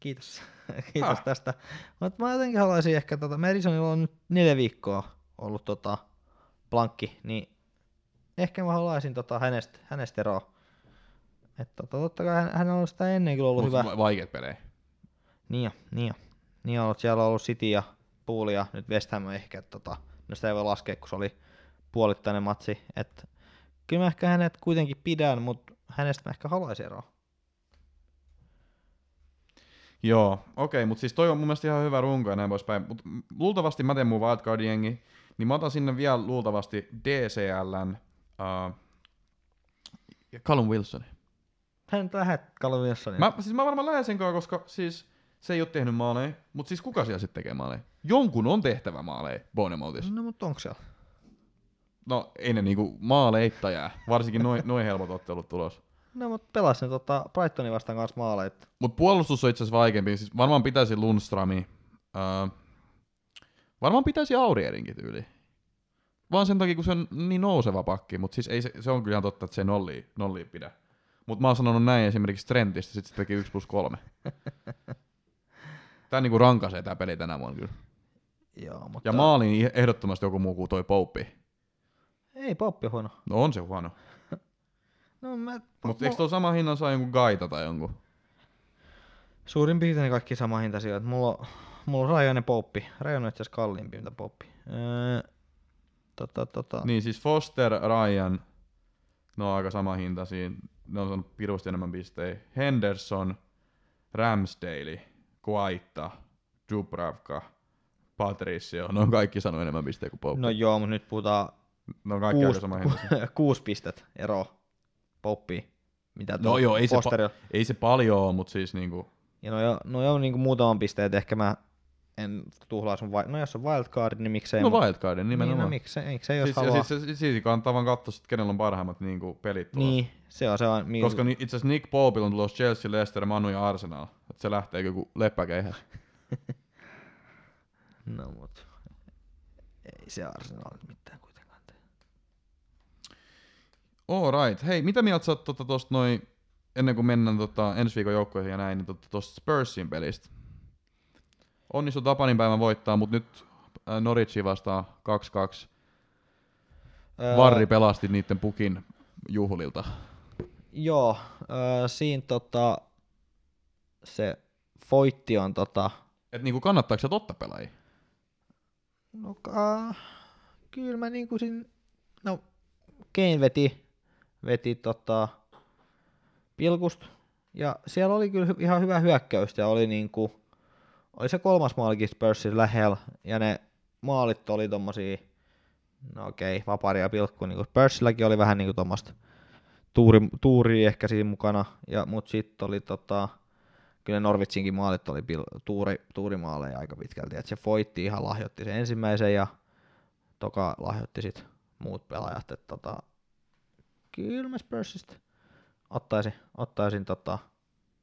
kiitos. (laughs) kiitos Häh? tästä. Mutta mä jotenkin haluaisin ehkä, tota, Madisonilla on nyt neljä viikkoa ollut tota, blankki, niin ehkä mä haluaisin tota, hänestä, hänestä eroa. Että tota, totta kai hän, hän on sitä ennenkin ollut Mut hyvä. va- vaikeat pelejä. Niin jo, niin jo. Niin on ollut, siellä on ollut City ja Pool ja nyt West Ham ehkä, tota, no sitä ei voi laskea, kun se oli puolittainen matsi. Et, kyllä mä ehkä hänet kuitenkin pidän, mutta hänestä mä ehkä haluaisin eroa. Joo, okei, okay, mutta siis toi on mun mielestä ihan hyvä runko ja näin poispäin. Mut m- luultavasti mä teen mun wildcard-jengi, niin mä otan sinne vielä luultavasti DCLn uh, ja Callum Wilson. Hän nyt lähdet Callum Wilsonin. Mä, siis mä varmaan lähden sen koska siis se ei ole tehnyt maaleja, mutta siis kuka siellä sitten tekee maaleja? Jonkun on tehtävä maaleja Bournemouthissa. No mutta onko siellä? No ei ne niinku maaleita jää, varsinkin noin noi helpot ottelut tulos. No mutta pelas ne tota Brightonin vastaan kanssa maaleit. Mutta puolustus on itse asiassa vaikeampi. Siis varmaan pitäisi Lundströmi. Öö, varmaan pitäisi Aurierinkin tyyli. Vaan sen takia, kun se on niin nouseva pakki. Mutta siis ei se, se on kyllä ihan totta, että se ei nollia, nollia pidä. Mutta mä oon sanonut näin esimerkiksi Trentistä, sit se teki 1 plus 3. (laughs) Tää niinku rankaisee tää peli tänä vuonna kyllä. Joo, mutta Ja maaliin ehdottomasti joku muu kuin toi Pouppi. ei Poppi huono. No on se huono. (laughs) No mä, Mutta eikö tuolla sama hinnan saa jonkun Gaita tai jonkun? Suurin piirtein kaikki sama hintaisia. Mulla, on- mulla on Rajan ja Poppi. Rajan on itse asiassa kalliimpi mitä Poppi. Öö, tota, tota. Niin siis Foster, Ryan, ne on aika sama hinta siinä. Ne on saanut pirusti enemmän pistejä. Henderson, Ramsdale, Kuaitta, Dubravka, Patricio, ne on kaikki saanut enemmän pistejä kuin Pope. No joo, mutta nyt puhutaan ne on kaikki (laughs) kuusi, aika kuusi pistet ero Poppiin. Mitä No joo, ei se, pa- ei se paljon ole, mutta siis niinku, Ja no joo, no joo niinku muutaman pisteen, että ehkä mä en tuhlaa sun, no jos on wildcard, niin miksei. no mut- Wildcardin Niin, nimenomaan. no miksei, miksei jos siis, haluaa. siis, se- siitä kannattaa vaan katsoa, sit, kenellä on parhaimmat niinku, pelit tulossa. niin, se on se on. mi- Koska ni, itse asiassa Nick Popilla on tulossa Chelsea, Leicester, Manu ja Arsenal. Et se lähtee joku leppäkeihä. (laughs) No mut, ei se Arsenal mitään kuitenkaan tee. Alright. Hei, mitä mieltä sä oot tota, tosta noin, ennen kuin mennään tota, ensi viikon joukkoihin ja näin, niin tota, tosta Spursin pelistä? Onnistu Tapanin päivän voittaa, mutta nyt äh, Norwichi vastaa 2-2. Öö, Varri pelasti niiden pukin juhlilta. Joo, öö, siinä tota, se foitti on tota, Et niinku kannattaako se totta pelaajia? no ka, kyllä mä niinku siinä, no Kane veti, veti tota, pilkust, ja siellä oli kyllä ihan hyvä hyökkäystä, ja oli niinku, oli se kolmas maalikin Spursin lähellä, ja ne maalit oli tommosia, no okei, vapari ja pilkku, niinku Spursilläkin oli vähän niinku tommoista tuuri, tuuri ehkä siinä mukana, ja, mut sitten oli tota, kyllä Norwichinkin maalit oli pil, tuuri, tuurimaaleja aika pitkälti, että se Foitti ihan lahjoitti sen ensimmäisen ja toka lahjoitti sit muut pelaajat, että tota, kyllä mä Spursista ottaisin, ottaisin tota,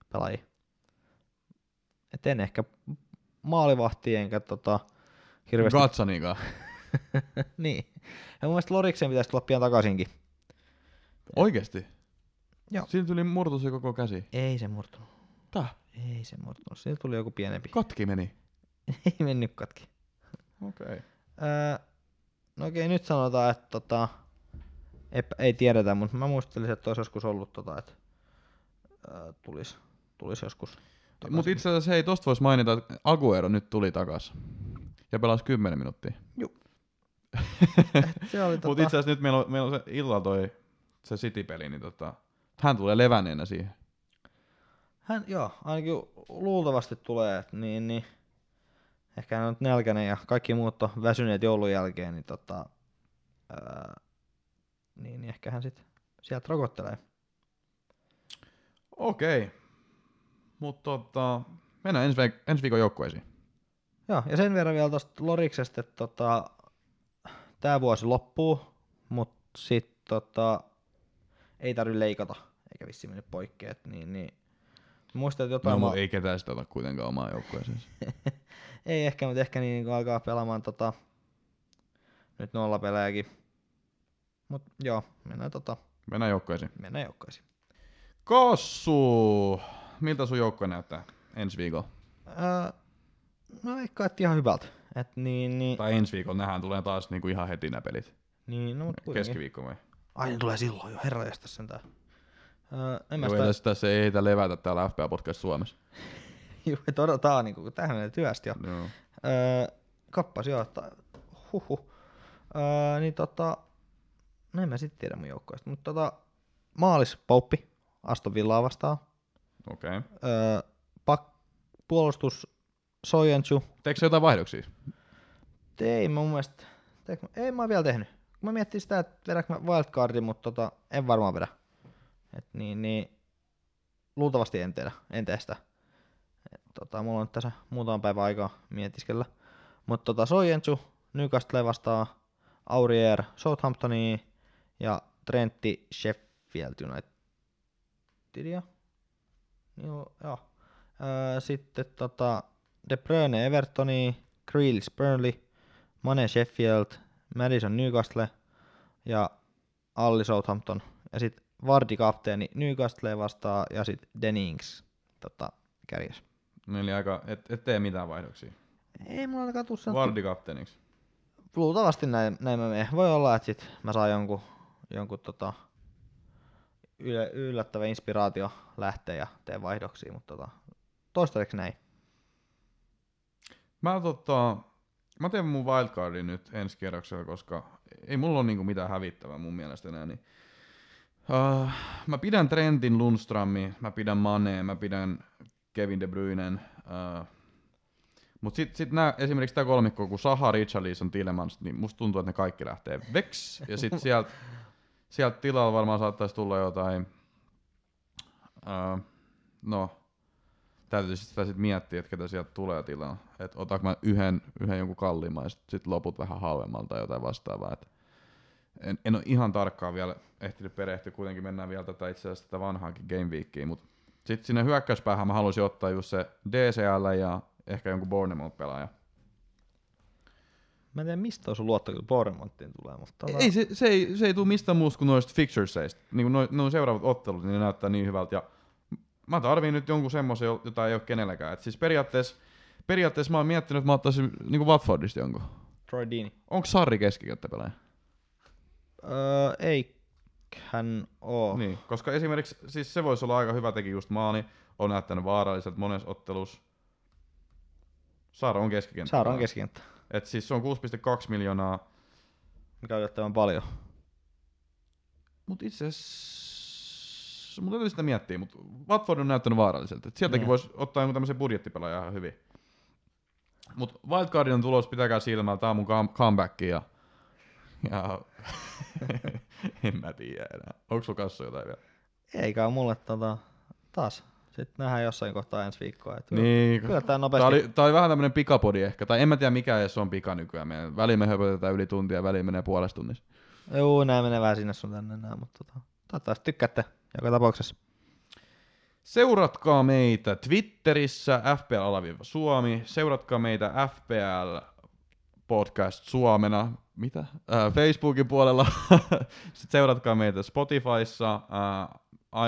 pelaajia. Et en ehkä maalivahti enkä tota, hirveästi. Gatsanikaan. (laughs) niin. Ja mun mielestä Loriksen pitäisi tulla pian takaisinkin. Oikeesti? Joo. Siinä tuli murtu se koko käsi. Ei se murtunut. Täh? Ei se murtunut. Siinä tuli joku pienempi. Katki meni. (laughs) Ei mennyt katki. Okei. Okay. Öö, no okei, nyt sanotaan, että tota, epä, ei tiedetä, mutta mä muistelisin, että olisi joskus ollut, tota, että öö, tulisi tulis joskus. Takaisin. Mutta itse asiassa hei, tosta voisi mainita, että Aguero nyt tuli takas. Ja pelasi 10 minuuttia. (laughs) se oli Mutta tota, itse asiassa nyt meillä on, meillä on se illalla toi se City-peli, niin tota, hän tulee levänneenä siihen. hän, joo, ainakin luultavasti tulee, että niin, niin, ehkä hän on nyt nälkäinen ja kaikki muut on väsyneet joulun jälkeen, niin tota, öö, niin, niin ehkä hän sitten sieltä rokottelee. Okei. Mutta tota, mennään ensi, viik- ensi viikon joukkueisiin. Joo, ja sen verran vielä tuosta Loriksesta, että tota, tämä vuosi loppuu, mutta sitten tota, ei tarvitse leikata, eikä vissiin mennyt poikki, et niin, niin muistan, että jotain No, ma- mutta ei ketään sitä ota kuitenkaan omaa joukkueeseen. (laughs) ei ehkä, mutta ehkä niin kun alkaa pelaamaan tota, nyt nolla pelejäkin. Mut joo, mennään, tota, Mennään joukkueisiin. mennään joukkoisiin. Kossu! Miltä sun joukkue näyttää ensi viikolla? Öö, no veikkaan, että ihan hyvältä. Et niin, niin, Tai ensi viikolla, nehän tulee taas niinku ihan heti nämä pelit. niin, no, mut kuitenkin. Keskiviikko vai? Ai, ne tulee silloin jo, herra jästäs sentään. Öö, en mä Joo, sitä, tässä, tässä ei heitä levätä täällä FPA Podcast Suomessa. (laughs) Juu, että odotaan, niin kun tähän menee työstä jo. Joo. Öö, kappas joo, että huhu. Öö, niin tota, no en mä sitten tiedä mun joukkoista, mutta tota, maalis Pouppi, Aston Villaa vastaan. Okei. Okay. Öö, pak, puolustus Sojenchu. Teekö se jotain vaihdoksia? Ei mun mielestä, teekö ei mä oon vielä tehnyt. Mä miettin sitä, että vedänkö mä wildcardin, mutta tota, en varmaan vedä. Et niin, niin, luultavasti en tehdä, en tee sitä. Et tota, mulla on tässä muutama päivä aikaa mietiskellä. Mutta tota, Sojenchu, Newcastle vastaa Aurier Southamptoniin ja Trentti Sheffield Unitedia. Joo, joo. Öö, sitten tota, De Bruyne Evertoniin, Grealish Burnley, Mane Sheffield, Madison Newcastle ja Alli Southampton. Ja sitten Vardy kapteeni Newcastle vastaa ja sitten Dennings tota, kärjessä. Eli aika, et, et tee mitään vaihdoksia. Ei mulla ainakaan tuu sanottu. Vardi kapteeniksi. Luultavasti näin, näin mä menen. Voi olla, että sit mä saan jonkun, jonkun tota, yllättävä inspiraatio lähteä ja teen vaihdoksia, mutta tota, toistaiseksi näin. Mä, tota, mä teen mun wildcardin nyt ensi kierroksella, koska ei mulla ole niinku mitään hävittävää mun mielestä enää. Niin. Uh, mä pidän Trentin Lundströmin, mä pidän Maneen, mä pidän Kevin De Bruynen. Uh, mutta sitten sit nää, esimerkiksi tämä kolmikko, kun Saha, Richarlison, Tillemans, niin musta tuntuu, että ne kaikki lähtee veks. Ja sitten sieltä sielt tilalla varmaan saattaisi tulla jotain, uh, no, täytyy sitä sitten miettiä, että ketä sieltä tulee tilaa. Että otanko mä yhden, yhden jonkun kalliimman ja sitten loput vähän halvemmalta tai jotain vastaavaa. Et en, en ole ihan tarkkaan vielä ehtinyt perehtyä, kuitenkin mennään vielä tätä itse asiassa tätä vanhaakin Game Weekia, mutta sitten sinne hyökkäyspäähän mä haluaisin ottaa just se DCL ja ehkä jonkun Bournemouth pelaaja. Mä en tiedä, mistä on sun luotto kyllä Bournemouthiin tulee, mutta... Ei, se, se, ei, se ei tule mistään muusta kuin noista fixtureseista. Niin kuin noin seuraavat ottelut, niin ne näyttää niin hyvältä. Ja mä tarviin nyt jonkun semmoisen, jota ei ole kenelläkään. Et siis periaatteessa, periaatteessa mä oon miettinyt, että mä ottaisin niin kuin Watfordista jonkun. Troy Deeney. Onko Sarri keskikenttäpelaaja? Öö, ei hän oo. Niin, koska esimerkiksi siis se voisi olla aika hyvä teki just maali, on näyttänyt vaaralliset monessa ottelussa. Saara on keskikenttä. Saara on keskikenttä, Et siis se on 6,2 miljoonaa, mikä on yllättävän paljon. mutta itse asiassa, mutta täytyy sitä miettiä, mutta Watford on näyttänyt vaaralliselta. Et sieltäkin Niin. voisi ottaa jonkun tämmöisen Sitten nähdään jossain kohtaa ensi viikkoa. Et Niin, Kyllä Tää nopeasti. oli, tää oli vähän tämmönen pikapodi ehkä, tai en mä tiedä mikä edes on pika nykyään. Meidän väliin me höpötetään yli tuntia, väliin menee puolesta tunnissa. Joo, nää menee vähän sinne sun tänne nää, mutta tota, toivottavasti tykkäätte joka tapauksessa. Seuratkaa meitä Twitterissä FPL-Suomi, seuratkaa meitä FPL Podcast Suomena, mitä? Äh, Facebookin puolella. (laughs) Sitten seuratkaa meitä Spotifyssa, äh,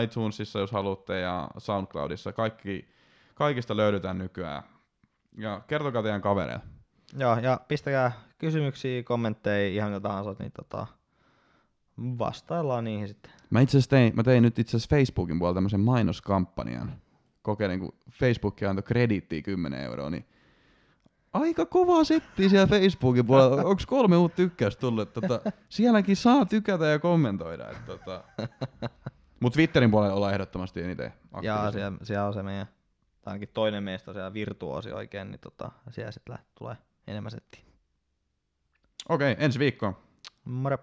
iTunesissa jos haluatte ja SoundCloudissa. Kaikki, kaikista löydetään nykyään. Ja kertokaa teidän kavereille. Joo, ja pistäkää kysymyksiä, kommentteja, ihan mitä tahansa, niin tota, vastaillaan niihin sitten. Mä itse tein, mä tein nyt itse asiassa Facebookin puolella tämmöisen mainoskampanjan. Kokeilin, kun Facebook antoi krediittiä 10 euroa, niin aika kova setti siellä Facebookin puolella. (laughs) Onko kolme uutta tykkäystä tullut? Tota, sielläkin saa tykätä ja kommentoida. Et, tota. (laughs) Mut Twitterin puolella ollaan ehdottomasti eniten aktiivisia. siellä, siellä on se meidän, tai ainakin toinen meistä on siellä virtuoosi oikein, niin tota, siellä sitten tulee enemmän settiä. Okei, ensi viikkoon. Moro!